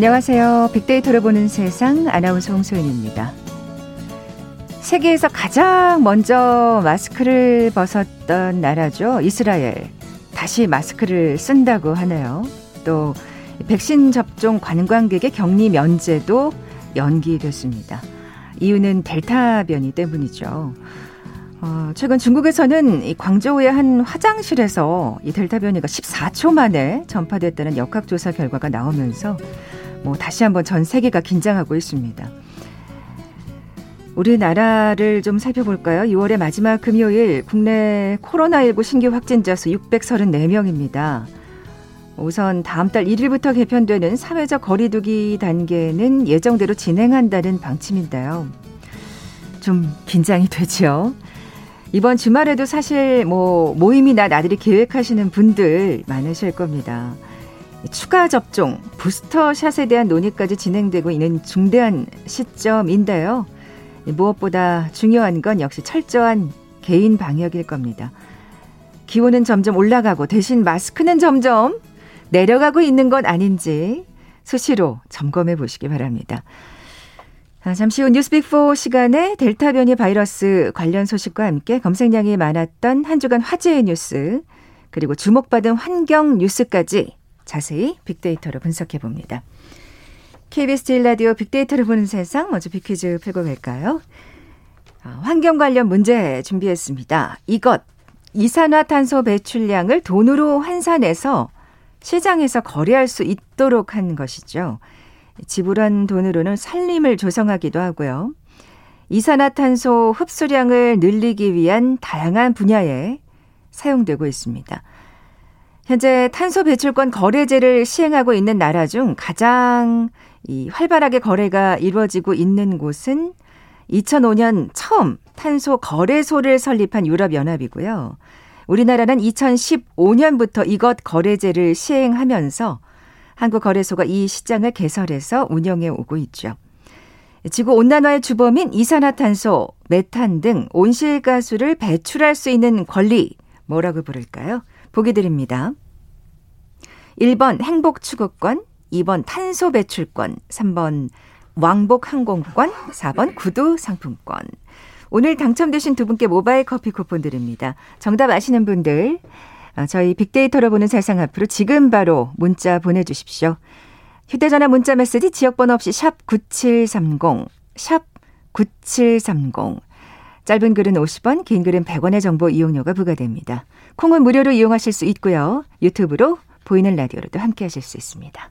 안녕하세요. 빅데이터를 보는 세상 아나운서 홍소연입니다. 세계에서 가장 먼저 마스크를 벗었던 나라죠. 이스라엘. 다시 마스크를 쓴다고 하네요. 또 백신 접종 관광객의 격리 면제도 연기됐습니다. 이유는 델타 변이 때문이죠. 어, 최근 중국에서는 이 광저우의 한 화장실에서 이 델타 변이가 14초 만에 전파됐다는 역학조사 결과가 나오면서 뭐 다시 한번 전 세계가 긴장하고 있습니다. 우리나라를 좀 살펴볼까요? 6월의 마지막 금요일 국내 코로나19 신규 확진자 수 634명입니다. 우선 다음 달 1일부터 개편되는 사회적 거리두기 단계는 예정대로 진행한다는 방침인데요. 좀 긴장이 되지요. 이번 주말에도 사실 뭐 모임이나 나들이 계획하시는 분들 많으실 겁니다. 추가 접종, 부스터샷에 대한 논의까지 진행되고 있는 중대한 시점인데요. 무엇보다 중요한 건 역시 철저한 개인 방역일 겁니다. 기온은 점점 올라가고 대신 마스크는 점점 내려가고 있는 건 아닌지 수시로 점검해 보시기 바랍니다. 잠시 후 뉴스빅4 시간에 델타 변이 바이러스 관련 소식과 함께 검색량이 많았던 한 주간 화제의 뉴스, 그리고 주목받은 환경 뉴스까지 자세히 빅데이터로 분석해 봅니다. KBS 제일라디오 빅데이터를 보는 세상 먼저 빅퀴즈 풀고 갈까요? 아, 환경 관련 문제 준비했습니다. 이것 이산화탄소 배출량을 돈으로 환산해서 시장에서 거래할 수 있도록 한 것이죠. 지불한 돈으로는 살림을 조성하기도 하고요. 이산화탄소 흡수량을 늘리기 위한 다양한 분야에 사용되고 있습니다. 현재 탄소 배출권 거래제를 시행하고 있는 나라 중 가장 이 활발하게 거래가 이루어지고 있는 곳은 2005년 처음 탄소 거래소를 설립한 유럽연합이고요. 우리나라는 2015년부터 이것 거래제를 시행하면서 한국거래소가 이 시장을 개설해서 운영해 오고 있죠. 지구 온난화의 주범인 이산화탄소, 메탄 등 온실가스를 배출할 수 있는 권리 뭐라고 부를까요? 보기 드립니다. 1번 행복 추구권, 2번 탄소 배출권, 3번 왕복 항공권, 4번 구두 상품권. 오늘 당첨되신 두 분께 모바일 커피 쿠폰 드립니다. 정답 아시는 분들 어, 저희 빅데이터로 보는 세상 앞으로 지금 바로 문자 보내주십시오. 휴대전화 문자 메시지 지역번호 없이 샵 9730, 샵 9730. 짧은 글은 50원, 긴 글은 100원의 정보 이용료가 부과됩니다. 콩은 무료로 이용하실 수 있고요. 유튜브로 보이는 라디오로도 함께 하실 수 있습니다.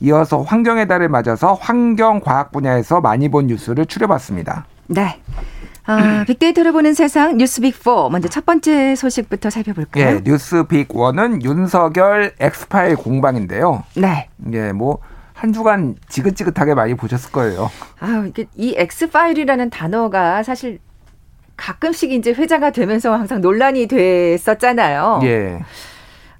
이어서 환경의 달을 맞아서 환경 과학 분야에서 많이 본 뉴스를 추려봤습니다. 네. 아, 빅데이터를 보는 세상 뉴스 빅4 먼저 첫 번째 소식부터 살펴볼까요? 예, 뉴스 빅1은 윤석열 엑스파일 공방인데요. 네. 예, 뭐 한 주간 지긋지긋하게 많이 보셨을 거예요. 아, 이게 이 엑스파일이라는 단어가 사실 가끔씩 이제 회자가 되면서 항상 논란이 됐었잖아요. 예.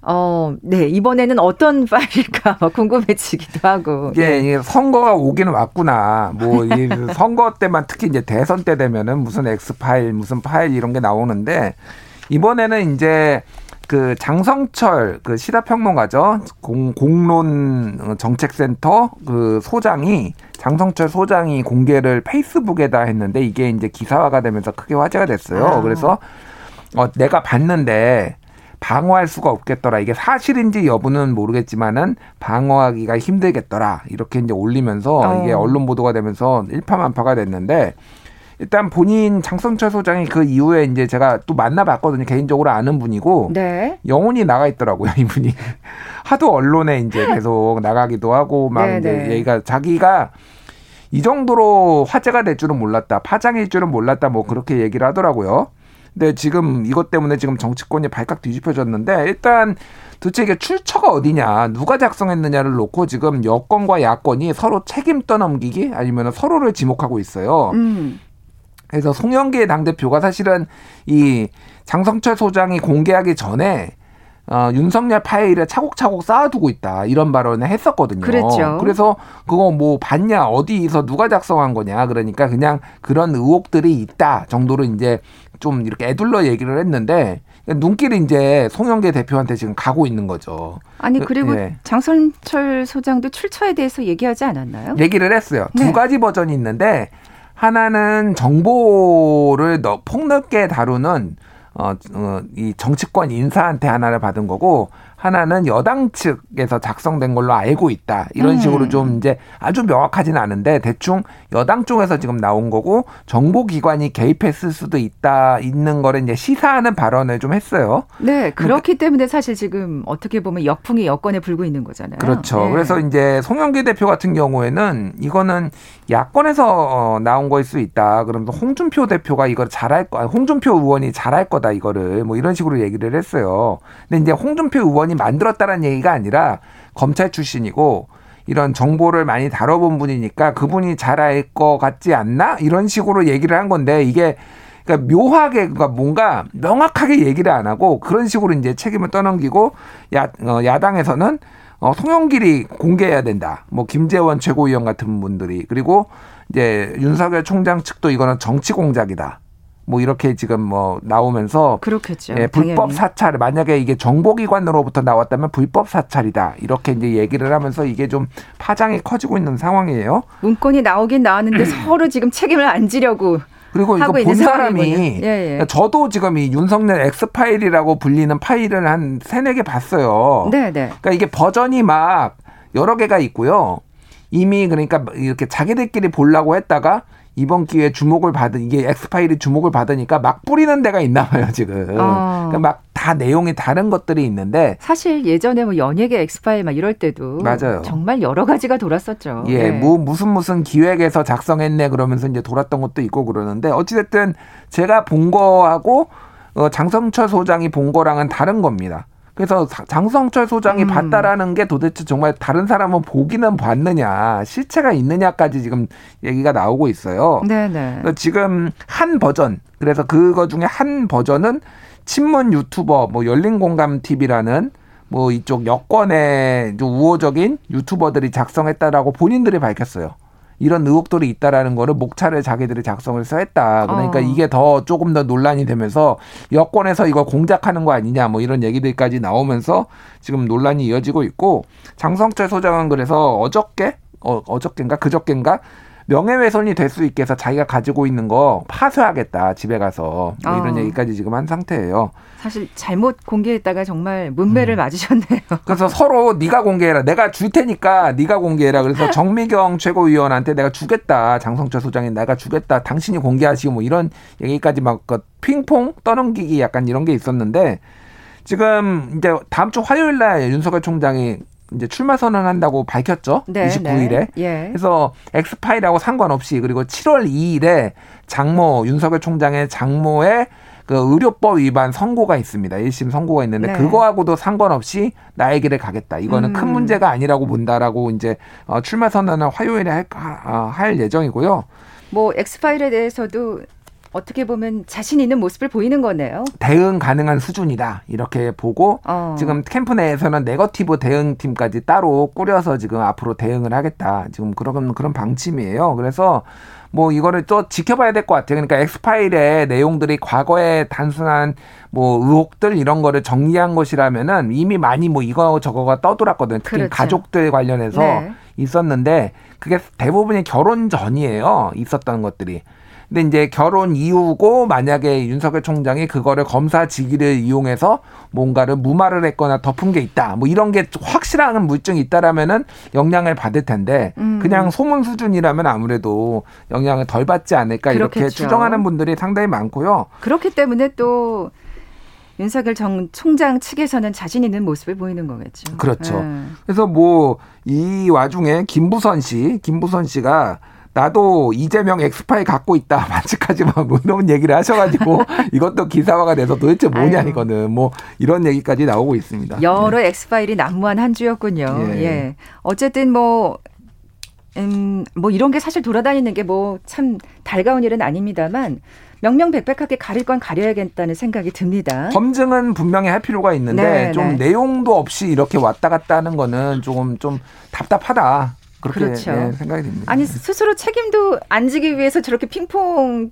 어, 네. 이번에는 어떤 파일일까 궁금해지기도 하고. 예, 네. 선거가 오기는 왔구나. 뭐, 이 선거 때만 특히 이제 대선 때 되면은 무슨 X파일, 무슨 파일 이런 게 나오는데, 이번에는 이제 그 장성철 그 시사평론가죠. 공, 공론 정책센터 그 소장이 장성철 소장이 공개를 페이스북에다 했는데 이게 이제 기사화가 되면서 크게 화제가 됐어요. 아. 그래서 어, 내가 봤는데 방어할 수가 없겠더라. 이게 사실인지 여부는 모르겠지만은 방어하기가 힘들겠더라. 이렇게 이제 올리면서 어. 이게 언론 보도가 되면서 일파만파가 됐는데 일단 본인 장성철 소장이 그 이후에 이제 제가 또 만나봤거든요. 개인적으로 아는 분이고 네. 영혼이 나가 있더라고요. 이분이 하도 언론에 이제 계속 나가기도 하고 막 네, 이제 네. 얘기가 자기가 이 정도로 화제가 될 줄은 몰랐다. 파장일 줄은 몰랐다. 뭐 그렇게 얘기를 하더라고요. 근데 지금 이것 때문에 지금 정치권이 발칵 뒤집혀졌는데 일단 도대체 이게 출처가 어디냐, 누가 작성했느냐를 놓고 지금 여권과 야권이 서로 책임 떠넘기기 아니면 서로를 지목하고 있어요. 음. 그래서 송영길 당대표가 사실은 이 장성철 소장이 공개하기 전에 어, 윤석열 파일을 차곡차곡 쌓아두고 있다 이런 발언을 했었거든요. 그렇죠. 그래서 그거 뭐 봤냐 어디서 누가 작성한 거냐 그러니까 그냥 그런 의혹들이 있다 정도로 이제 좀 이렇게 애둘러 얘기를 했는데 눈길이 이제 송영계 대표한테 지금 가고 있는 거죠. 아니 그리고 네. 장선철 소장도 출처에 대해서 얘기하지 않았나요? 얘기를 했어요. 네. 두 가지 버전이 있는데 하나는 정보를 폭넓게 다루는 어, 어, 이 정치권 인사한테 하나를 받은 거고 하나는 여당 측에서 작성된 걸로 알고 있다. 이런 음. 식으로 좀 이제 아주 명확하지는 않은데 대충 여당 쪽에서 지금 나온 거고 정보기관이 개입했을 수도 있다 있는 거를 이제 시사하는 발언을 좀 했어요. 네, 그렇기 때문에 사실 지금 어떻게 보면 역풍이 여권에 불고 있는 거잖아요. 그렇죠. 네. 그래서 이제 송영길 대표 같은 경우에는 이거는 야권에서 어, 나온 거일 수 있다. 그러면서 홍준표 대표가 이걸 잘할 거, 홍준표 의원이 잘할 거다 이거를 뭐 이런 식으로 얘기를 했어요. 근데 이제 홍준표 의원 이 만들었다는 얘기가 아니라 검찰 출신이고 이런 정보를 많이 다뤄본 분이니까 그분이 잘 알 것 같지 않나 이런 식으로 얘기를 한 건데 이게 그러니까 묘하게 그러니까 뭔가 명확하게 얘기를 안 하고 그런 식으로 이제 책임을 떠넘기고 야 어, 야당에서는 어, 송영길이 공개해야 된다. 뭐 김재원 최고위원 같은 분들이 그리고 이제 윤석열 총장 측도 이거는 정치 공작이다. 뭐 이렇게 지금 뭐 나오면서 그렇겠죠. 예, 불법 사찰 만약에 이게 정보기관으로부터 나왔다면 불법 사찰이다 이렇게 이제 얘기를 하면서 이게 좀 파장이 커지고 있는 상황이에요. 문건이 나오긴 나왔는데 서로 지금 책임을 안 지려고 그리고 이거 본 사람이 예, 예. 저도 지금 이 윤석열 X 파일이라고 불리는 파일을 한 세네 개 봤어요. 네, 네. 그러니까 이게 버전이 막 여러 개가 있고요. 이미 그러니까 이렇게 자기들끼리 보려고 했다가 이번 기회에 주목을 받은 이게 엑스파일이 주목을 받으니까 막 뿌리는 데가 있나 봐요 지금. 어. 그러니까 막 다 내용이 다른 것들이 있는데 사실 예전에 뭐 연예계 엑스파일 막 이럴 때도 맞아요. 정말 여러 가지가 돌았었죠. 예, 네. 뭐 무슨 무슨 기획에서 작성했네 그러면서 이제 돌았던 것도 있고 그러는데 어찌됐든 제가 본 거하고 어, 장성철 소장이 본 거랑은 다른 겁니다. 그래서 장성철 소장이 음. 봤다라는 게 도대체 정말 다른 사람은 보기는 봤느냐, 실체가 있느냐까지 지금 얘기가 나오고 있어요. 네네. 지금 한 버전, 그래서 그거 중에 한 버전은 친문 유튜버, 뭐 열린 공감 TV라는 뭐 이쪽 여권의 좀 우호적인 유튜버들이 작성했다라고 본인들이 밝혔어요. 이런 의혹들이 있다라는 거를 목차를 자기들이 작성을 해서 했다. 그러니까 어. 이게 더 조금 더 논란이 되면서 여권에서 이걸 공작하는 거 아니냐 뭐 이런 얘기들까지 나오면서 지금 논란이 이어지고 있고 장성철 소장은 그래서 어저께 어, 어저께인가 그저께인가 명예훼손이 될 수 있게 해서 자기가 가지고 있는 거 파쇄하겠다 집에 가서 뭐 이런 어. 얘기까지 지금 한 상태예요. 사실 잘못 공개했다가 정말 문매를 음. 맞으셨네요. 그래서 서로 네가 공개해라. 내가 줄 테니까 네가 공개해라. 그래서 정미경 최고위원한테 내가 주겠다. 장성철 소장이 내가 주겠다. 당신이 공개하시고 뭐 이런 얘기까지 막그 핑퐁 떠넘기기 약간 이런 게 있었는데 지금 이제 다음 주 화요일 날 윤석열 총장이 이제 출마 선언한다고 밝혔죠. 네, 29일에. 네. 예. 그래서 엑스파일하고 상관없이 그리고 7월 2일에 장모 윤석열 총장의 장모의 그 의료법 위반 선고가 있습니다. 1심 선고가 있는데 네. 그거하고도 상관없이 나의 길을 가겠다. 이거는 음. 큰 문제가 아니라고 본다라고 이제 어, 출마 선언을 화요일에 할, 할 예정이고요. 뭐 엑스파일에 대해서도 어떻게 보면 자신 있는 모습을 보이는 거네요. 대응 가능한 수준이다. 이렇게 보고 어. 지금 캠프 내에서는 네거티브 대응팀까지 따로 꾸려서 지금 앞으로 대응을 하겠다. 지금 그런 그런 방침이에요. 그래서 뭐 이거를 또 지켜봐야 될 것 같아요. 그러니까 엑스파일의 내용들이 과거에 단순한 뭐 의혹들 이런 거를 정리한 것이라면은 이미 많이 뭐 이거 저거가 떠돌았거든요. 특히 그렇죠. 가족들 관련해서 네. 있었는데 그게 대부분이 결혼 전이에요. 있었던 것들이. 근데 이제 결혼 이후고 만약에 윤석열 총장이 그거를 검사 직위를 이용해서 뭔가를 무마를 했거나 덮은 게 있다. 뭐 이런 게 확실한 물증이 있다라면은 영향을 받을 텐데 음. 그냥 소문 수준이라면 아무래도 영향을 덜 받지 않을까 그렇겠죠. 이렇게 추정하는 분들이 상당히 많고요. 그렇기 때문에 또 윤석열 정 총장 측에서는 자신 있는 모습을 보이는 거겠죠. 그렇죠. 네. 그래서 뭐 이 와중에 김부선 씨, 김부선 씨가 나도 이재명 엑스파일 갖고 있다. 반칙하지만 뭐 이런 얘기를 하셔가지고 이것도 기사화가 돼서 도대체 뭐냐 아유. 이거는 뭐 이런 얘기까지 나오고 있습니다. 여러 네. 엑스파일이 난무한 한 주였군요. 예. 예. 어쨌든 뭐 음, 뭐 이런 게 사실 돌아다니는 게 뭐 참 달가운 일은 아닙니다만 명명백백하게 가릴 건 가려야겠다는 생각이 듭니다. 검증은 분명히 할 필요가 있는데 네, 좀 네. 내용도 없이 이렇게 왔다 갔다 하는 거는 조금 좀 답답하다. 그렇게 그렇죠. 네, 생각이 듭니다. 아니 스스로 책임도 안 지기 위해서 저렇게 핑퐁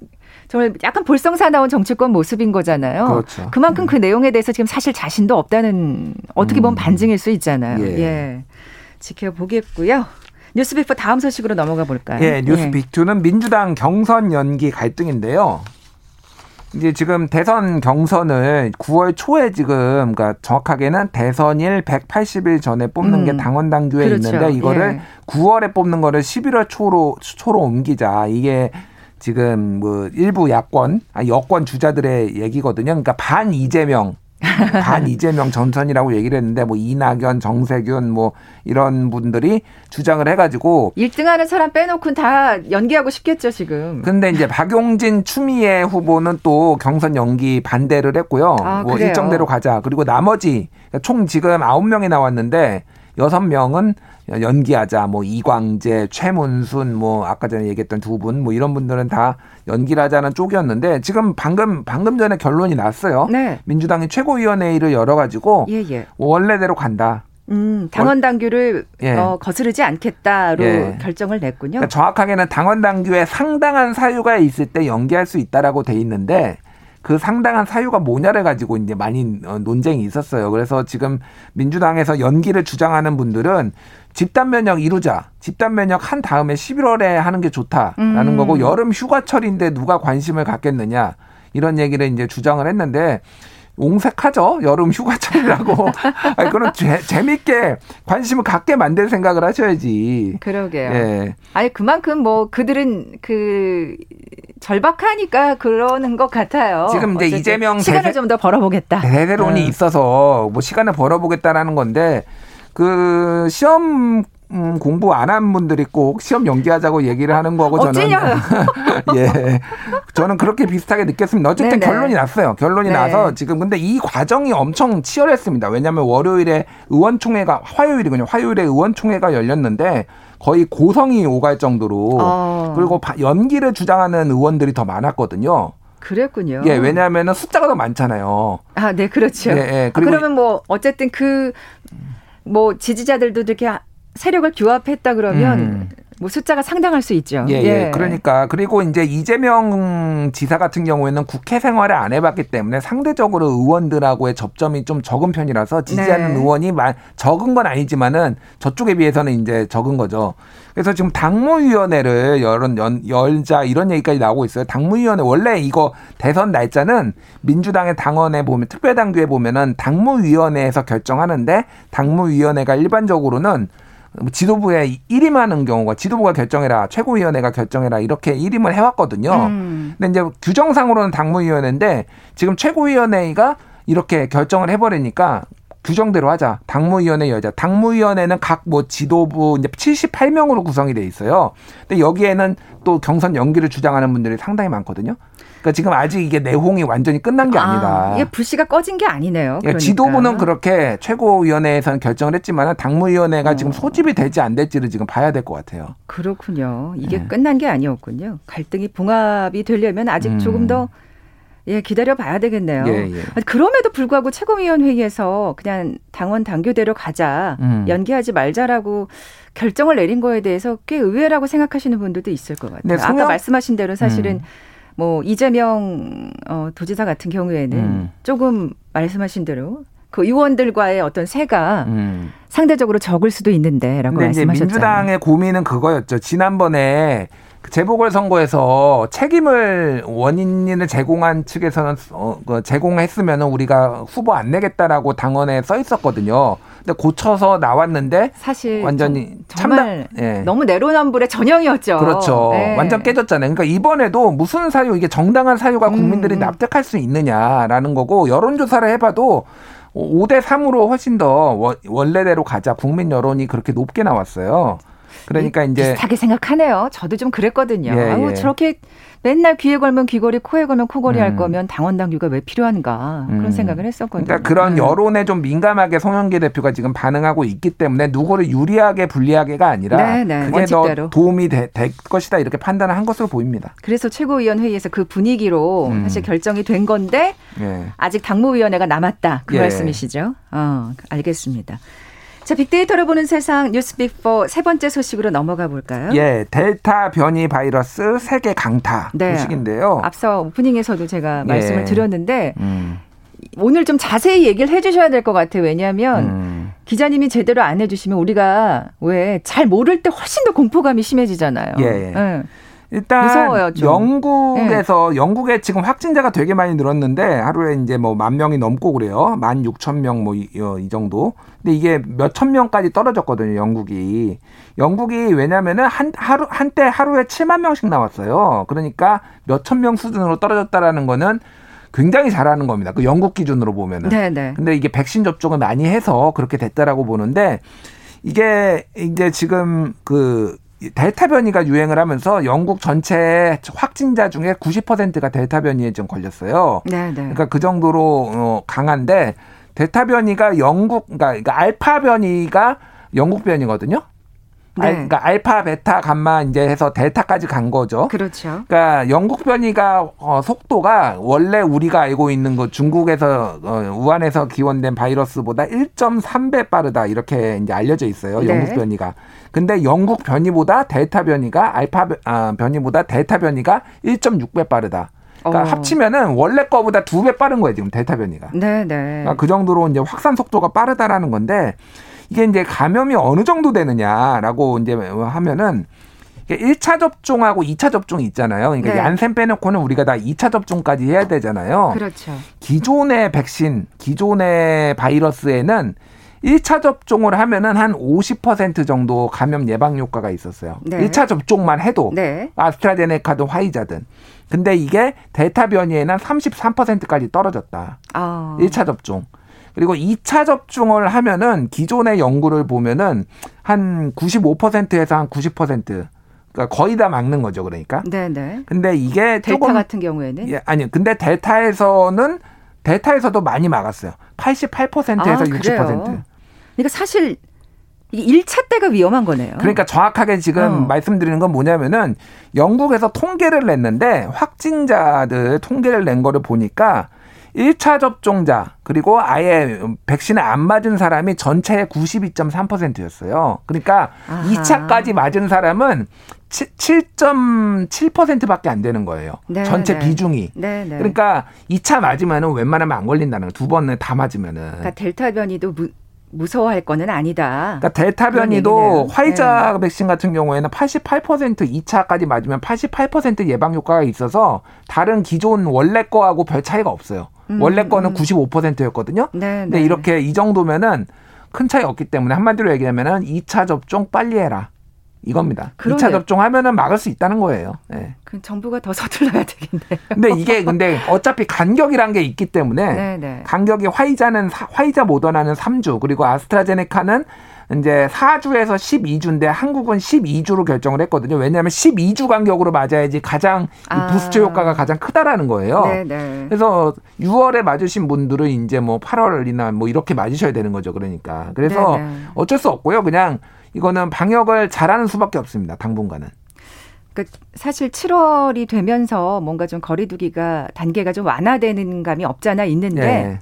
정말 약간 볼썽사나운 정치권 모습인 거잖아요. 그렇죠. 그만큼 음. 그 내용에 대해서 지금 사실 자신도 없다는 어떻게 보면 음. 반증일 수 있잖아요. 예. 예. 지켜보겠고요. 뉴스빅포 다음 소식으로 넘어가 볼까요? 예, 뉴스빅2는 예. 민주당 경선 연기 갈등인데요. 이제 지금 대선 경선을 9월 초에 지금 그러니까 정확하게는 대선일 180일 전에 뽑는 음. 게 당원 당규에 그렇죠. 있는데 이거를 예. 9월에 뽑는 거를 11월 초로 초로 옮기자. 이게 지금 뭐 일부 야권, 아 여권 주자들의 얘기거든요. 그러니까 반 이재명 반 이재명 전선이라고 얘기를 했는데 뭐 이낙연, 정세균 뭐 이런 분들이 주장을 해가지고 1등하는 사람 빼놓고는 다 연기하고 싶겠죠 지금. 근데 이제 박용진, 추미애 후보는 또 경선 연기 반대를 했고요. 아, 뭐 그래요? 일정대로 가자. 그리고 나머지 총 지금 9명이 나왔는데 여섯 명은 연기하자 뭐 이광재, 최문순 뭐 아까 전에 얘기했던 두 분 뭐 이런 분들은 다 연기를 하자는 쪽이었는데 지금 방금 방금 전에 결론이 났어요. 네. 민주당이 최고위원회의를 열어 가지고 예, 예. 원래대로 간다. 음, 당원 당규를 예. 어, 거스르지 않겠다로 예. 결정을 냈군요. 그러니까 정확하게는 당원 당규에 상당한 사유가 있을 때 연기할 수 있다라고 돼 있는데 그 상당한 사유가 뭐냐를 가지고 이제 많이 어, 논쟁이 있었어요. 그래서 지금 민주당에서 연기를 주장하는 분들은 집단 면역 이루자. 집단 면역 한 다음에 11월에 하는 게 좋다라는 음. 거고 여름 휴가철인데 누가 관심을 갖겠느냐. 이런 얘기를 이제 주장을 했는데 옹색하죠. 여름 휴가철이라고. 아니, 그런 재, 재밌게 관심을 갖게 만들 생각을 하셔야지. 그러게요. 예. 아니, 그만큼 뭐 그들은 그 절박하니까 그러는 것 같아요. 지금 이제 이재명 시간을 좀 더 벌어보겠다. 대대론이 음. 있어서 뭐 시간을 벌어보겠다라는 건데 그 시험 음, 공부 안 한 분들이 꼭 시험 연기하자고 얘기를 하는 거고 저는 예 저는 그렇게 비슷하게 느꼈습니다. 어쨌든 네네. 결론이 났어요. 결론이 네. 나서 지금 근데 이 과정이 엄청 치열했습니다. 왜냐하면 월요일에 의원총회가 화요일이군요. 화요일에 의원총회가 열렸는데 거의 고성이 오갈 정도로 어. 그리고 연기를 주장하는 의원들이 더 많았거든요. 그랬군요. 예, 왜냐하면 숫자가 더 많잖아요. 아, 네, 그렇죠. 예, 예. 아, 그러면 뭐 어쨌든 그 뭐 지지자들도 이렇게 세력을 규합했다 그러면 음. 뭐 숫자가 상당할 수 있죠. 예, 예, 예. 그러니까 그리고 이제 이재명 지사 같은 경우에는 국회 생활을 안 해봤기 때문에 상대적으로 의원들하고의 접점이 좀 적은 편이라서 지지하는 네. 의원이 적은 건 아니지만은 저쪽에 비해서는 이제 적은 거죠. 그래서 지금 당무위원회를 열은 열자 이런 얘기까지 나오고 있어요. 당무위원회 원래 이거 대선 날짜는 민주당의 당원에 보면 특별당규에 보면은 당무위원회에서 결정하는데 당무위원회가 일반적으로는 뭐 지도부에 일임하는 경우가 지도부가 결정해라 최고위원회가 결정해라 이렇게 일임을 해왔거든요. 음. 근데 이제 규정상으로는 당무위원회인데 지금 최고위원회가 이렇게 결정을 해버리니까 규정대로 하자. 당무위원회 여자. 당무위원회는 각 뭐 지도부 이제 78명으로 구성이 돼 있어요. 근데 여기에는 또 경선 연기를 주장하는 분들이 상당히 많거든요. 그러니까 지금 아직 이게 내홍이 완전히 끝난 게 아, 니다 이게 불씨가 꺼진 게 아니네요. 그러니까. 지도부는 그렇게 최고위원회에서는 결정을 했지만 당무위원회가 어. 지금 소집이 될지 안 될지를 지금 봐야 될 것 같아요. 그렇군요. 이게 네. 끝난 게 아니었군요. 갈등이 봉합이 되려면 아직 음. 조금 더 예, 기다려 봐야 되겠네요. 예, 예. 그럼에도 불구하고 최고위원회의에서 그냥 당원 당규대로 가자, 음. 연기하지 말자라고 결정을 내린 거에 대해서 꽤 의외라고 생각하시는 분들도 있을 것 같아요. 네, 아까 말씀하신 대로 사실은 음. 뭐 이재명 어, 도지사 같은 경우에는 음. 조금 말씀하신 대로 그 의원들과의 어떤 세가 음. 상대적으로 적을 수도 있는데라고 말씀하셨잖아요. 민주당의 고민은 그거였죠. 지난번에 그 재보궐 선거에서 책임을 원인을 제공한 측에서는 어, 그 제공했으면 우리가 후보 안 내겠다라고 당원에 써 있었거든요. 근데 고쳐서 나왔는데 사실 완전히 정말 참다, 예. 너무 내로남불의 전형이었죠. 그렇죠. 네. 완전 깨졌잖아요. 그러니까 이번에도 무슨 사유 이게 정당한 사유가 국민들이 음. 납득할 수 있느냐라는 거고 여론조사를 해봐도 5대 3으로 훨씬 더 원래대로 가자 국민 여론이 그렇게 높게 나왔어요. 그러니까 이제 비슷하게 생각하네요. 저도 좀 그랬거든요. 예, 아우 예. 저렇게 맨날 귀에 걸면 귀걸이, 코에 걸면 코걸이 음. 할 거면 당원 당규가 왜 필요한가 그런 음. 생각을 했었거든요. 그러니까 그런 음. 여론에 좀 민감하게 송영기 대표가 지금 반응하고 있기 때문에 누구를 유리하게 불리하게가 아니라 네, 네. 그게 원칙대로. 더 도움이 되, 될 것이다 이렇게 판단을 한 것으로 보입니다. 그래서 최고위원 회의에서 그 분위기로 음. 사실 결정이 된 건데 예. 아직 당무위원회가 남았다 그 예. 말씀이시죠? 어, 알겠습니다. 자, 빅데이터로 보는 세상 뉴스 빅4 세 번째 소식으로 넘어가 볼까요? 예, 델타 변이 바이러스 세계 강타 네. 소식인데요. 앞서 오프닝에서도 제가 예. 말씀을 드렸는데 음. 오늘 좀 자세히 얘기를 해주셔야 될 것 같아요. 왜냐하면 음. 기자님이 제대로 안 해주시면 우리가 왜 잘 모를 때 훨씬 더 공포감이 심해지잖아요. 예. 예. 네. 일단 무서워요, 영국에서 네. 영국에 지금 확진자가 되게 많이 늘었는데 하루에 이제 뭐 만 명이 넘고 그래요. 만 육천 명 뭐이 어, 이 정도. 근데 이게 몇 천 명까지 떨어졌거든요. 영국이. 영국이 왜냐면은 한 하루 한때 하루에 7만 명씩 나왔어요. 그러니까 몇 천 명 수준으로 떨어졌다라는 거는 굉장히 잘하는 겁니다. 그 영국 기준으로 보면은. 네네. 네. 근데 이게 백신 접종을 많이 해서 그렇게 됐다라고 보는데 이게 이제 지금 그 델타 변이가 유행을 하면서 영국 전체 확진자 중에 90%가 델타 변이에 좀 걸렸어요. 네, 네. 그러니까 그 정도로 어, 강한데 델타 변이가 영국 그러니까, 그러니까 알파 변이가 영국 변이거든요. 네. 알, 그러니까 알파, 베타, 감마 이제 해서 델타까지 간 거죠. 그렇죠. 그러니까 영국 변이가 어, 속도가 원래 우리가 알고 있는 거 중국에서 어, 우한에서 기원된 바이러스보다 1.3배 빠르다 이렇게 이제 알려져 있어요. 네. 영국 변이가. 근데 영국 변이보다 델타 변이가 알파 아, 변이보다 델타 변이가 1.6배 빠르다. 그러니까 어. 합치면은 원래 거보다 두 배 빠른 거예요 지금 델타 변이가. 네, 네. 그러니까 그 정도로 이제 확산 속도가 빠르다라는 건데 이게 이제 감염이 어느 정도 되느냐라고 이제 하면은 1차 접종하고 2차 접종이 있잖아요. 그러니까 네. 얀센 빼놓고는 우리가 다 2차 접종까지 해야 되잖아요. 그렇죠. 기존의 백신, 기존의 바이러스에는 1차 접종을 하면은 한50% 정도 감염 예방 효과가 있었어요. 네. 1차 접종만 해도 네. 아스트라제네카든 화이자든. 근데 이게 델타 변이에는 33%까지 떨어졌다. 아. 1차 접종. 그리고 2차 접종을 하면은 기존의 연구를 보면은 한 95%에서 한 90%. 그러니까 거의 다 막는 거죠, 그러니까. 네, 네. 근데 이게 델타 조금 같은 경우에는 예, 아니요. 근데 델타에서는 델타에서도 많이 막았어요. 88%에서 아, 60%. 그래요? 그러니까 사실 1차 때가 위험한 거네요. 그러니까 정확하게 지금 어. 말씀드리는 건 뭐냐면은 영국에서 통계를 냈는데 확진자들 통계를 낸 거를 보니까 1차 접종자 그리고 아예 백신을 안 맞은 사람이 전체의 92.3%였어요. 그러니까 아하. 2차까지 맞은 사람은 7.7%밖에 안 되는 거예요. 네, 전체 네. 비중이. 네, 네. 그러니까 2차 맞으면은 웬만하면 안 걸린다는 거예요. 두 번을 다 맞으면은. 그러니까 델타 변이도 무서워할 거는 아니다. 그러니까 델타 변이도 화이자 네. 백신 같은 경우에는 88% 2차까지 맞으면 88% 예방 효과가 있어서 다른 기존 원래 거하고 별 차이가 없어요. 음, 원래 거는 음. 95%였거든요. 네, 근데 네. 이렇게 이 정도면은 큰 차이 없기 때문에 한마디로 얘기하면은 2차 접종 빨리 해라. 이겁니다. 그러네. 2차 접종하면은 막을 수 있다는 거예요. 네. 그 정부가 더 서둘러야 되겠네요. 근데 이게 근데 어차피 간격이란 게 있기 때문에 네네. 네. 간격이 화이자는 화이자 모더나는 3주 그리고 아스트라제네카는 이제 4주에서 12주인데 한국은 12주로 결정을 했거든요. 왜냐하면 12주 간격으로 맞아야지 가장 아. 부스터 효과가 가장 크다라는 거예요. 네네. 네. 그래서 6월에 맞으신 분들은 이제 뭐 8월이나 뭐 이렇게 맞으셔야 되는 거죠. 그러니까 그래서 네네. 어쩔 수 없고요. 그냥 이거는 방역을 잘하는 수밖에 없습니다. 당분간은. 그 사실 7월이 되면서 뭔가 좀 거리두기가 단계가 좀 완화되는 감이 없잖아 있는데 네.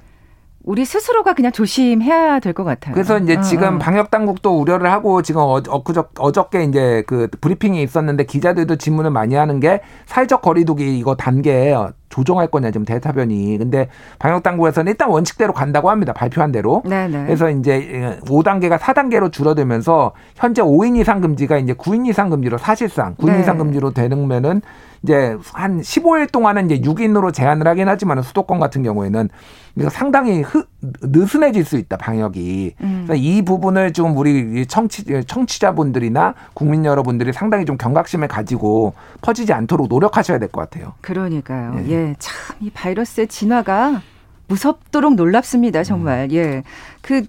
우리 스스로가 그냥 조심해야 될 것 같아요. 그래서 이제 어, 지금 어. 방역 당국도 우려를 하고 지금 어, 엊그저 어저께 이제 그 브리핑이 있었는데 기자들도 질문을 많이 하는 게 사회적 거리두기 이거 단계 조정할 거냐 지금 대타변이. 근데 방역 당국에서는 일단 원칙대로 간다고 합니다. 발표한 대로. 네네. 그래서 이제 5단계가 4단계로 줄어들면서 현재 5인 이상 금지가 이제 9인 이상 금지로 사실상 9인 네. 이상 금지로 되는면은 이제 한 15일 동안은 이제 6인으로 제한을 하긴 하지만 수도권 같은 경우에는 상당히 흐, 느슨해질 수 있다 방역이. 음. 그래서 이 부분을 좀 우리 청취 청취자분들이나 국민 여러분들이 상당히 좀 경각심을 가지고 퍼지지 않도록 노력하셔야 될 것 같아요. 그러니까요. 예, 예 참 이 바이러스의 진화가 무섭도록 놀랍습니다. 정말. 음. 예. 그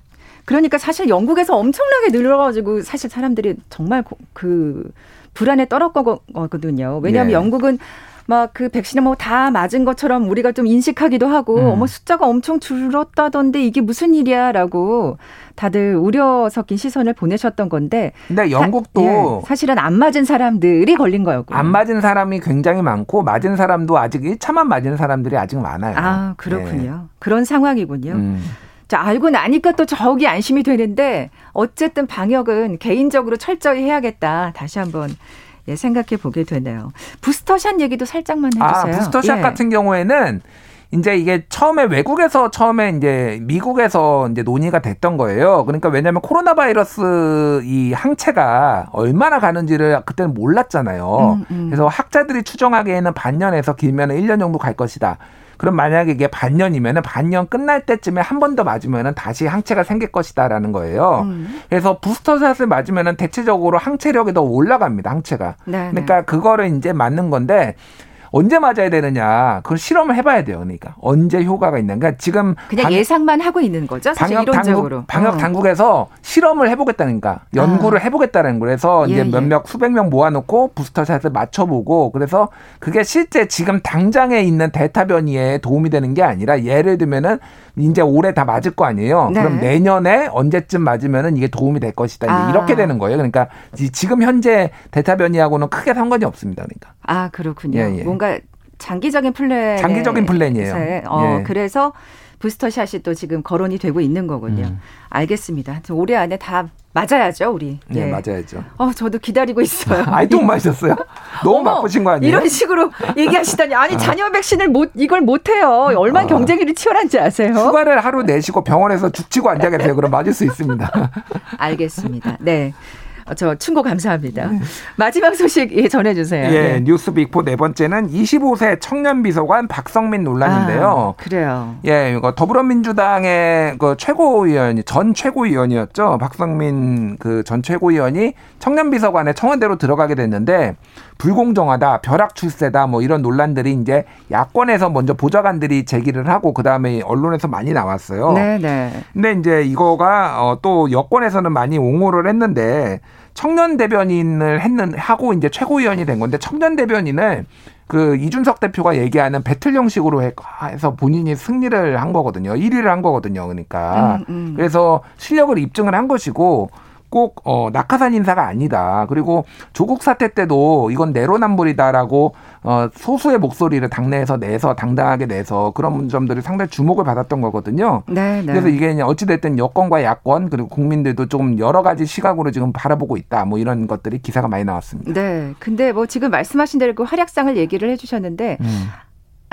그러니까 사실 영국에서 엄청나게 늘어가지고 사실 사람들이 정말 그 불안에 떨었거든요. 왜냐하면 네. 영국은 막 그 백신을 뭐 다 맞은 것처럼 우리가 좀 인식하기도 하고 음. 어머 숫자가 엄청 줄었다던데 이게 무슨 일이야라고 다들 우려 섞인 시선을 보내셨던 건데. 근데 영국도 사, 예, 사실은 안 맞은 사람들이 걸린 거였고. 안 맞은 사람이 굉장히 많고 맞은 사람도 아직 1차만 맞은 사람들이 아직 많아요. 아 그렇군요. 네. 그런 상황이군요. 음. 자, 알고 나니까 또 저기 안심이 되는데 어쨌든 방역은 개인적으로 철저히 해야겠다. 다시 한번 예, 생각해 보게 되네요. 부스터샷 얘기도 살짝만 아, 해주세요. 아, 부스터샷 예. 같은 경우에는 이제 이게 처음에 외국에서 처음에 이제 미국에서 이제 논의가 됐던 거예요. 그러니까 왜냐하면 코로나 바이러스 이 항체가 얼마나 가는지를 그때는 몰랐잖아요. 음, 음. 그래서 학자들이 추정하기에는 반년에서 길면 1년 정도 갈 것이다. 그럼 만약에 이게 반년이면은 반년 끝날 때쯤에 한 번 더 맞으면은 다시 항체가 생길 것이다라는 거예요. 음. 그래서 부스터샷을 맞으면은 대체적으로 항체력이 더 올라갑니다. 항체가. 네네. 그러니까 그거를 이제 맞는 건데 언제 맞아야 되느냐 그걸 실험을 해봐야 돼요. 그러니까 언제 효과가 있는. 그러니까 지금 그냥 방, 예상만 하고 있는 거죠. 방역 당국 방역 어. 당국에서 실험을 해보겠다니까 연구를 아. 해보겠다는 거래서 예, 이제 예. 몇몇 수백 명 모아놓고 부스터샷을 맞춰보고 그래서 그게 실제 지금 당장에 있는 델타 변이에 도움이 되는 게 아니라 예를 들면은 이제 올해 다 맞을 거 아니에요. 네. 그럼 내년에 언제쯤 맞으면은 이게 도움이 될 것이다. 아. 이렇게 되는 거예요. 그러니까 지금 현재 델타 변이하고는 크게 상관이 없습니다. 그러니까. 아 그렇군요. 예, 예. 뭔가 장기적인 플랜. 장기적인 플랜이에요. 어, 예. 그래서 부스터샷이 또 지금 거론이 되고 있는 거군요. 음. 알겠습니다. 올해 안에 다 맞아야죠, 우리. 네, 예. 맞아야죠. 어, 저도 기다리고 있어요. 아직도 못 맞으셨어요? 너무 어머, 바쁘신 거 아니에요? 이런 식으로 얘기하시다니. 아니, 잔여 백신을 못, 이걸 못 해요. 얼마나 아. 경쟁률이 치열한지 아세요? 휴가를 하루 내시고 병원에서 죽치고 앉아 계세요. 그럼 맞을 수 있습니다. 알겠습니다. 네. 어, 저 충고 감사합니다. 네. 마지막 소식 예, 전해주세요. 예, 네. 뉴스 빅포 네 번째는 25세 청년 비서관 박성민 논란인데요. 아, 그래요. 예, 이거 더불어민주당의 그 최고위원, 전 최고위원이었죠. 박성민 그 전 최고위원이 청년 비서관에 청와대로 들어가게 됐는데 불공정하다, 벼락 출세다, 뭐 이런 논란들이 이제 야권에서 먼저 보좌관들이 제기를 하고 그 다음에 언론에서 많이 나왔어요. 네, 네. 근데 이제 이거가 어, 또 여권에서는 많이 옹호를 했는데 청년 대변인을 했는 하고 이제 최고위원이 된 건데 청년 대변인을 그 이준석 대표가 얘기하는 배틀 형식으로 해서 본인이 승리를 한 거거든요. 1위를 한 거거든요. 그러니까 음, 음. 그래서 실력을 입증을 한 것이고 꼭 어, 낙하산 인사가 아니다. 그리고 조국 사태 때도 이건 내로남불이다라고 어, 소수의 목소리를 당내에서 내서 당당하게 내서 그런 점들이 상당히 주목을 받았던 거거든요. 네, 네. 그래서 이게 어찌 됐든 여권과 야권 그리고 국민들도 조금 여러 가지 시각으로 지금 바라보고 있다. 뭐 이런 것들이 기사가 많이 나왔습니다. 네. 근데 뭐 지금 말씀하신 대로 그 활약상을 얘기를 해주셨는데 음.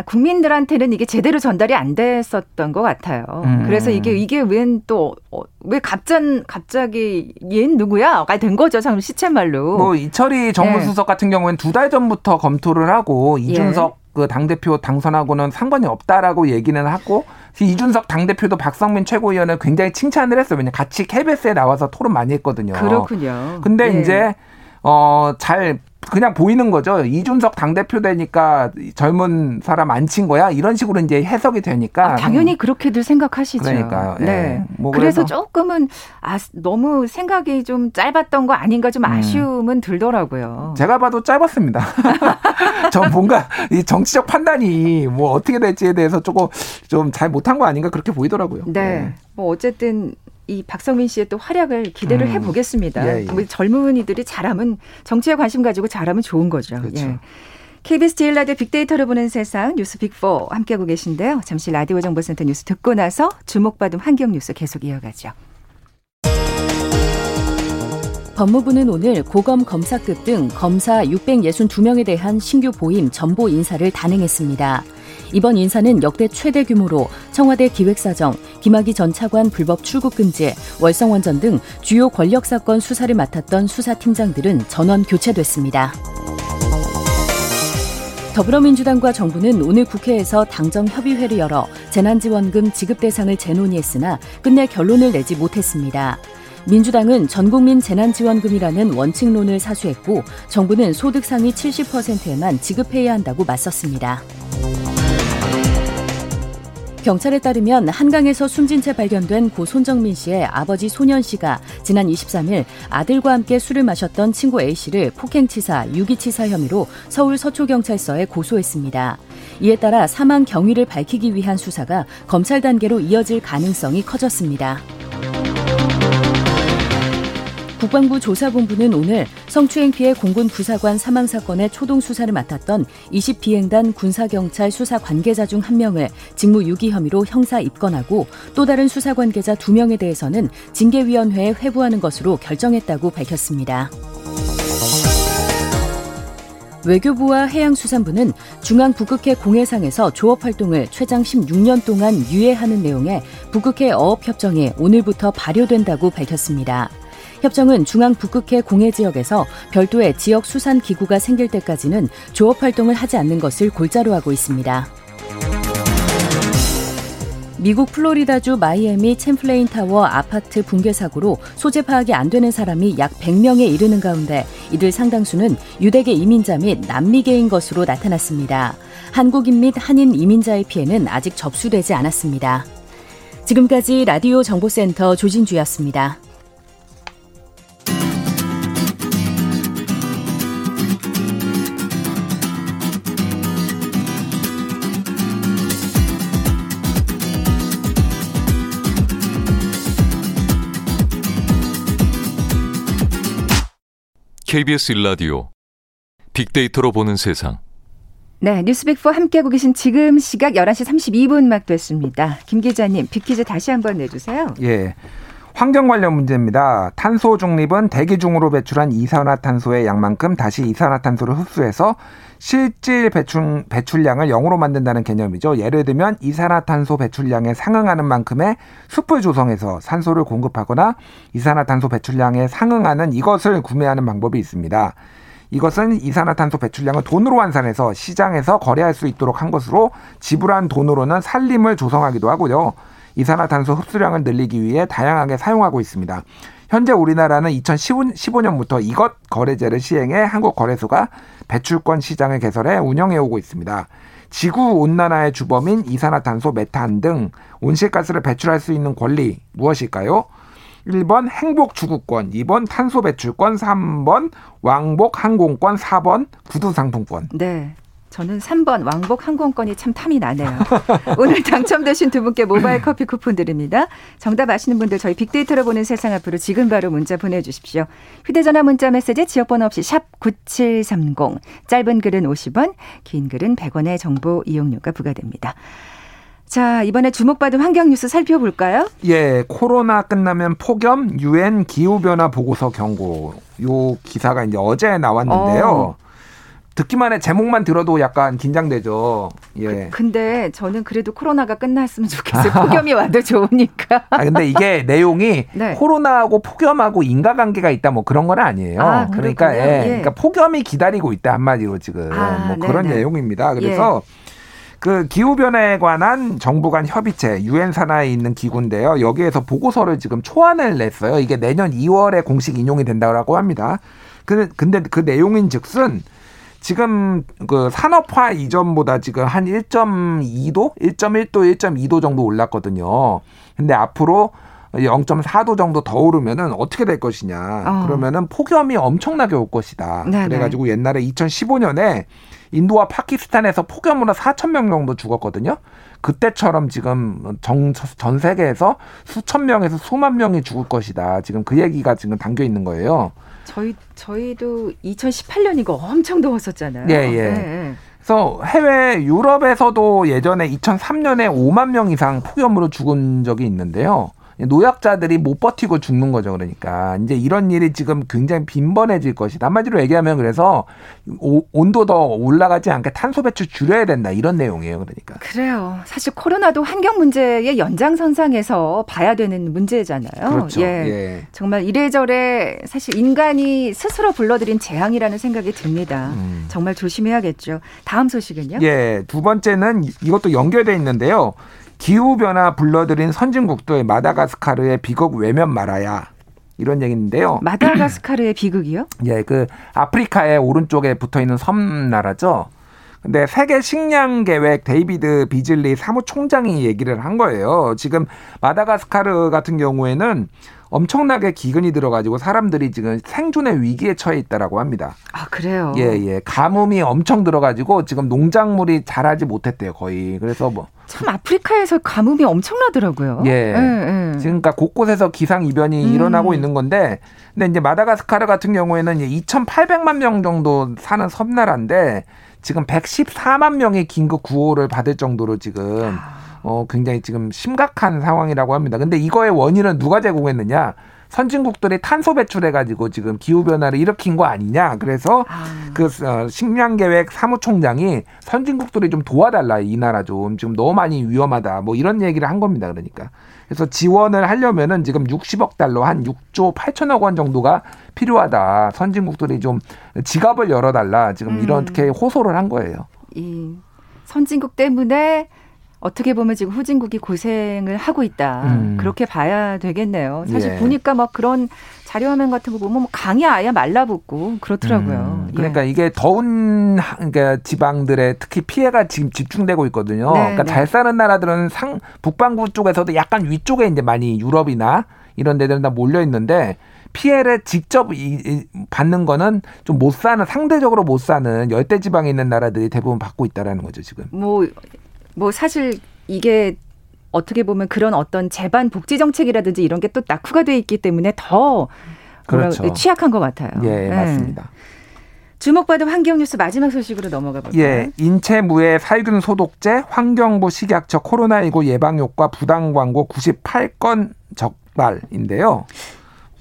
국민들한테는 이게 제대로 전달이 안 됐었던 것 같아요. 음. 그래서 이게 이게 웬 또왜 어, 갑잔 갑자기 얘 누구야?가 된 거죠. 참 시체말로. 뭐 이철이 정무수석 네. 같은 경우에는 두 달 전부터 검토를 하고 이준석 예. 그 당 대표 당선하고는 상관이 없다라고 얘기는 하고 이준석 당대표도 박성민 최고위원을 굉장히 칭찬을 했어요. 왜냐 같이 KBS에 나와서 토론 많이 했거든요. 그렇군요. 근데 예. 이제 어 잘 그냥 보이는 거죠. 이준석 당대표 되니까 젊은 사람 안 친 거야? 이런 식으로 이제 해석이 되니까. 아, 당연히 그렇게들 생각하시죠. 그러니까요. 네. 네. 뭐 그래서, 그래서, 조금은 아, 너무 생각이 좀 짧았던 거 아닌가 좀 음. 아쉬움은 음. 들더라고요. 제가 봐도 짧았습니다. 전 뭔가 이 정치적 판단이 뭐 어떻게 될지에 대해서 조금 좀 잘 못한 거 아닌가 그렇게 보이더라고요. 네. 네. 뭐 어쨌든 이 박성민 씨의 또 활약을 기대를 음. 해보겠습니다. 예, 예. 젊은이들이 잘하면 정치에 관심 가지고 잘하면 좋은 거죠. 그렇죠. 예. KBS 제일 라디오 빅데이터를 보는 세상 뉴스 빅4 함께하고 계신데요. 잠시 라디오 정보센터 뉴스 듣고 나서 주목받은 환경 뉴스 계속 이어가죠. 법무부는 오늘 고검 검사급 등 검사 662명에 대한 신규 보임 전보 인사를 단행했습니다. 이번 인사는 역대 최대 규모로 청와대 기획사정, 김학의 전 차관 불법 출국 금지, 월성원전 등 주요 권력 사건 수사를 맡았던 수사팀장들은 전원 교체됐습니다. 더불어민주당과 정부는 오늘 국회에서 당정 협의회를 열어 재난지원금 지급 대상을 재논의했으나 끝내 결론을 내지 못했습니다. 민주당은 전국민 재난지원금이라는 원칙론을 사수했고 정부는 소득 상위 70%에만 지급해야 한다고 맞섰습니다. 경찰에 따르면 한강에서 숨진 채 발견된 고 손정민 씨의 아버지 소년 씨가 지난 23일 아들과 함께 술을 마셨던 친구 A 씨를 폭행치사, 유기치사 혐의로 서울 서초경찰서에 고소했습니다. 이에 따라 사망 경위를 밝히기 위한 수사가 검찰 단계로 이어질 가능성이 커졌습니다. 국방부 조사본부는 오늘 성추행 피해 공군 부사관 사망 사건의 초동 수사를 맡았던 20비행단 군사경찰 수사 관계자 중 한 명을 직무 유기 혐의로 형사 입건하고 또 다른 수사 관계자 두 명에 대해서는 징계위원회에 회부하는 것으로 결정했다고 밝혔습니다. 외교부와 해양수산부는 중앙 북극해 공해상에서 조업 활동을 최장 16년 동안 유예하는 내용의 북극해 어업협정이 오늘부터 발효된다고 밝혔습니다. 협정은 중앙 북극해 공해 지역에서 별도의 지역 수산 기구가 생길 때까지는 조업 활동을 하지 않는 것을 골자로 하고 있습니다. 미국 플로리다주 마이애미 챔플레인 타워 아파트 붕괴 사고로 소재 파악이 안 되는 사람이 약 100명에 이르는 가운데 이들 상당수는 유대계 이민자 및 남미계인 것으로 나타났습니다. 한국인 및 한인 이민자의 피해는 아직 접수되지 않았습니다. 지금까지 라디오 정보센터 조진주였습니다. KBS 일라디오 빅데이터로 보는 세상. 네, 뉴스빅4 함께하고 계신 지금 시각 11시 32분 막 됐습니다. 김 기자님, 빅퀴즈 다시 한번 내주세요. 예. 환경 관련 문제입니다. 탄소 중립은 대기 중으로 배출한 이산화탄소의 양만큼 다시 이산화탄소를 흡수해서 실질 배출, 배출량을 0으로 만든다는 개념이죠. 예를 들면 이산화탄소 배출량에 상응하는 만큼의 숲을 조성해서 산소를 공급하거나 이산화탄소 배출량에 상응하는 이것을 구매하는 방법이 있습니다. 이것은 이산화탄소 배출량을 돈으로 환산해서 시장에서 거래할 수 있도록 한 것으로 지불한 돈으로는 산림을 조성하기도 하고요. 이산화탄소 흡수량을 늘리기 위해 다양하게 사용하고 있습니다. 현재 우리나라는 2015년부터 이것 거래제를 시행해 한국 거래소가 배출권 시장을 개설해 운영해 오고 있습니다. 지구 온난화의 주범인 이산화탄소, 메탄 등 온실가스를 배출할 수 있는 권리 무엇일까요? 1번 행복 주구권, 2번 탄소 배출권, 3번 왕복 항공권, 4번 구두 상품권. 네. 저는 3번 왕복 항공권이 참 탐이 나네요. 오늘 당첨되신 두 분께 모바일 커피 쿠폰 드립니다. 정답 아시는 분들 저희 빅데이터로 보는 세상 앞으로 지금 바로 문자 보내주십시오. 휴대전화 문자 메시지 지역번호 없이 샵 9730. 짧은 글은 50원, 긴 글은 100원의 정보 이용료가 부과됩니다. 자, 이번에 주목받은 환경 뉴스 살펴볼까요? 예, 코로나 끝나면 폭염 유엔 기후 변화 보고서 경고. 요 기사가 이제 어제 나왔는데요. 어. 듣기만 해 제목만 들어도 약간 긴장되죠. 예. 그, 근데 저는 그래도 코로나가 끝났으면 좋겠어요. 폭염이 와도 좋으니까. 아 근데 이게 내용이 네. 코로나하고 폭염하고 인과관계가 있다 뭐 그런 건 아니에요. 아, 그러니까 예. 예. 그러니까 폭염이 기다리고 있다 한마디로 지금 아, 뭐 그런 네네. 내용입니다. 그래서 예. 그 기후 변화에 관한 정부 간 협의체 유엔 산하에 있는 기구인데요. 여기에서 보고서를 지금 초안을 냈어요. 이게 내년 2월에 공식 인용이 된다고 합니다. 근데 그 내용인 즉슨 지금 그 산업화 이전보다 지금 한 1.2도, 1.1도, 1.2도 정도 올랐거든요. 근데 앞으로 0.4도 정도 더 오르면은 어떻게 될 것이냐. 어. 그러면은 폭염이 엄청나게 올 것이다. 네네. 그래가지고 옛날에 2015년에 인도와 파키스탄에서 폭염으로 4천 명 정도 죽었거든요. 그때처럼 지금 정, 전 세계에서 수천 명에서 수만 명이 죽을 것이다. 지금 그 얘기가 지금 담겨 있는 거예요. 저희 저희도 2018년이고 엄청 더웠었잖아요. 예, 예. 네. 그래서 해외 유럽에서도 예전에 2003년에 5만 명 이상 폭염으로 죽은 적이 있는데요. 노약자들이 못 버티고 죽는 거죠. 그러니까 이제 이런 일이 지금 굉장히 빈번해질 것이다. 한마디로 얘기하면 그래서 오, 온도 더 올라가지 않게 탄소 배출 줄여야 된다 이런 내용이에요. 그러니까. 그래요. 사실 코로나도 환경 문제의 연장선상에서 봐야 되는 문제잖아요. 그렇죠. 예. 예. 정말 이래저래 사실 인간이 스스로 불러들인 재앙이라는 생각이 듭니다. 음. 정말 조심해야겠죠. 다음 소식은요? 예, 두 번째는 이것도 연결돼 있는데요. 기후 변화 불러들인 선진국들 마다가스카르의 비극 외면 말아야 이런 얘기인데요. 마다가스카르의 비극이요? 예, 그 아프리카의 오른쪽에 붙어 있는 섬 나라죠. 근데 세계 식량 계획 데이비드 비즐리 사무총장이 얘기를 한 거예요. 지금 마다가스카르 같은 경우에는 엄청나게 기근이 들어가지고 사람들이 지금 생존의 위기에 처해 있다라고 합니다. 아 그래요. 예, 예. 가뭄이 엄청 들어가지고 지금 농작물이 자라지 못했대요, 거의. 그래서 뭐. 참 아프리카에서 가뭄이 엄청나더라고요. 예. 예, 예. 지금 그러니까 곳곳에서 기상 이변이 음. 일어나고 있는 건데, 근데 이제 마다가스카르 같은 경우에는 2,800만 명 정도 사는 섬나라인데 지금 114만 명이 긴급 구호를 받을 정도로 지금 아. 어 굉장히 지금 심각한 상황이라고 합니다. 근데 이거의 원인은 누가 제공했느냐? 선진국들이 탄소 배출해 가지고 지금 기후 변화를 일으킨 거 아니냐? 그래서 아. 그 어, 식량 계획 사무총장이 선진국들이 좀 도와달라 이 나라 좀 지금 너무 많이 위험하다 뭐 이런 얘기를 한 겁니다. 그러니까 그래서 지원을 하려면은 지금 60억 달러 한 6조 8천억 원 정도가 필요하다. 선진국들이 좀 지갑을 열어달라 지금 음. 이렇게 호소를 한 거예요. 이 선진국 때문에 어떻게 보면 지금 후진국이 고생을 하고 있다. 음. 그렇게 봐야 되겠네요. 사실 예. 보니까 막 그런 자료화면 같은 거 보면 뭐 강이 아예 말라붙고 그렇더라고요. 음, 그러니까 이게 더운 하- 그러니까 지방들의 특히 피해가 지금 집중되고 있거든요. 네, 그러니까 네. 잘 사는 나라들은 상 북반구 쪽에서도 약간 위쪽에 이제 많이 유럽이나 이런 데들은 다 몰려 있는데 피해를 직접 이- 이- 받는 거는 좀 못 사는 상대적으로 못 사는 열대 지방에 있는 나라들이 대부분 받고 있다라는 거죠 지금. 뭐, 뭐 사실 이게 어떻게 보면 그런 어떤 재반 복지 정책이라든지 이런 게 또 낙후가 돼 있기 때문에 더 그렇죠. 취약한 것 같아요. 예, 네. 맞습니다. 주목받은 환경 뉴스 마지막 소식으로 넘어가 볼까요? 예, 인체무해 살균 소독제, 환경부 식약처 코로나19 예방 효과 부당 광고 98건 적발인데요.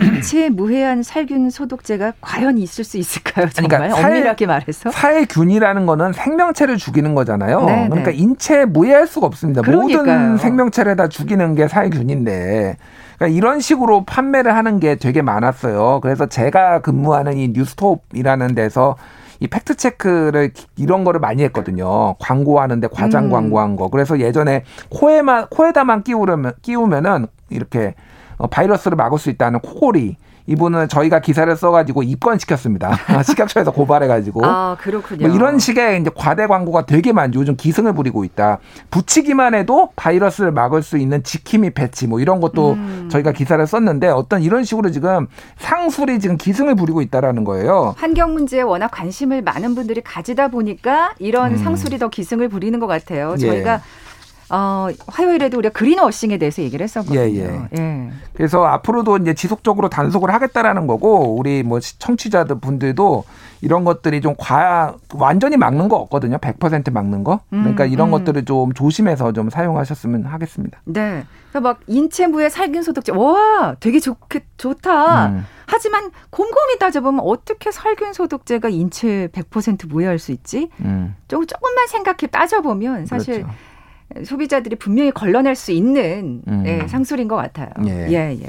인체에 무해한 살균 소독제가 과연 있을 수 있을까요? 정말 그러니까 살- 엄밀하게 말해서. 살균이라는 거는 생명체를 죽이는 거잖아요. 네, 그러니까 네. 인체에 무해할 수가 없습니다. 그러니까요. 모든 생명체를 다 죽이는 게 살균인데. 그러니까 이런 식으로 판매를 하는 게 되게 많았어요. 그래서 제가 근무하는 이 뉴스톱이라는 데서 이 팩트 체크를 이런 거를 많이 했거든요. 광고하는데 과장 음. 광고한 거. 그래서 예전에 코에만 코에다만 끼우려면 끼우면은 이렇게 어, 바이러스를 막을 수 있다는 코골이 이분은 저희가 기사를 써가지고 입건시켰습니다. 식약처에서 고발해가지고. 아 그렇군요. 뭐 이런 식의 이제 과대 광고가 되게 많죠. 요즘 기승을 부리고 있다. 붙이기만 해도 바이러스를 막을 수 있는 지킴이 패치 뭐 이런 것도 음. 저희가 기사를 썼는데 어떤 이런 식으로 지금 상술이 지금 기승을 부리고 있다라는 거예요. 환경 문제에 워낙 관심을 많은 분들이 가지다 보니까 이런 음. 상술이 더 기승을 부리는 것 같아요. 예. 저희가 어, 화요일에도 우리가 그린워싱에 대해서 얘기를 했었거든요. 예, 예. 그래서 앞으로도 이제 지속적으로 단속을 하겠다라는 거고 우리 뭐 청취자들 분들도 이런 것들이 좀 과 완전히 막는 거 없거든요. 100% 막는 거. 그러니까 음, 이런 음. 것들을 좀 조심해서 좀 사용하셨으면 하겠습니다. 네. 그러니까 막 인체무해 살균 소독제. 와, 되게 좋게 좋다. 음. 하지만 곰곰이 따져보면 어떻게 살균 소독제가 인체 100% 무해할 수 있지? 음. 조금 조금만 생각해 따져보면 사실 그렇죠. 소비자들이 분명히 걸러낼 수 있는 음. 예, 상술인 것 같아요. 예. 예, 예.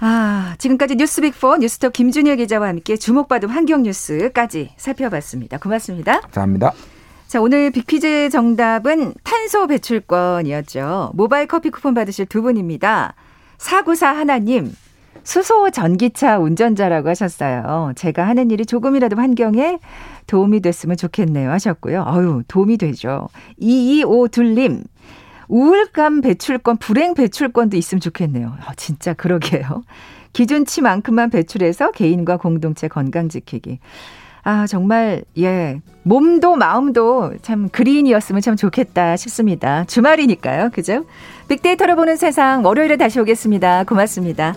아, 지금까지 뉴스 빅4 뉴스톱 김준일 기자와 함께 주목받은 환경 뉴스까지 살펴봤습니다. 고맙습니다. 감사합니다. 자, 오늘 빅퀴즈 정답은 탄소 배출권이었죠. 모바일 커피 쿠폰 받으실 두 분입니다. 494 하나님, 수소 전기차 운전자라고 하셨어요. 제가 하는 일이 조금이라도 환경에 도움이 됐으면 좋겠네요 하셨고요. 아유, 도움이 되죠. 2252님, 우울감 배출권, 불행 배출권도 있으면 좋겠네요. 아, 진짜 그러게요. 기준치만큼만 배출해서 개인과 공동체 건강 지키기. 아, 정말, 예. 몸도 마음도 참 그린이었으면 참 좋겠다 싶습니다. 주말이니까요. 그죠? 빅데이터로 보는 세상 월요일에 다시 오겠습니다. 고맙습니다.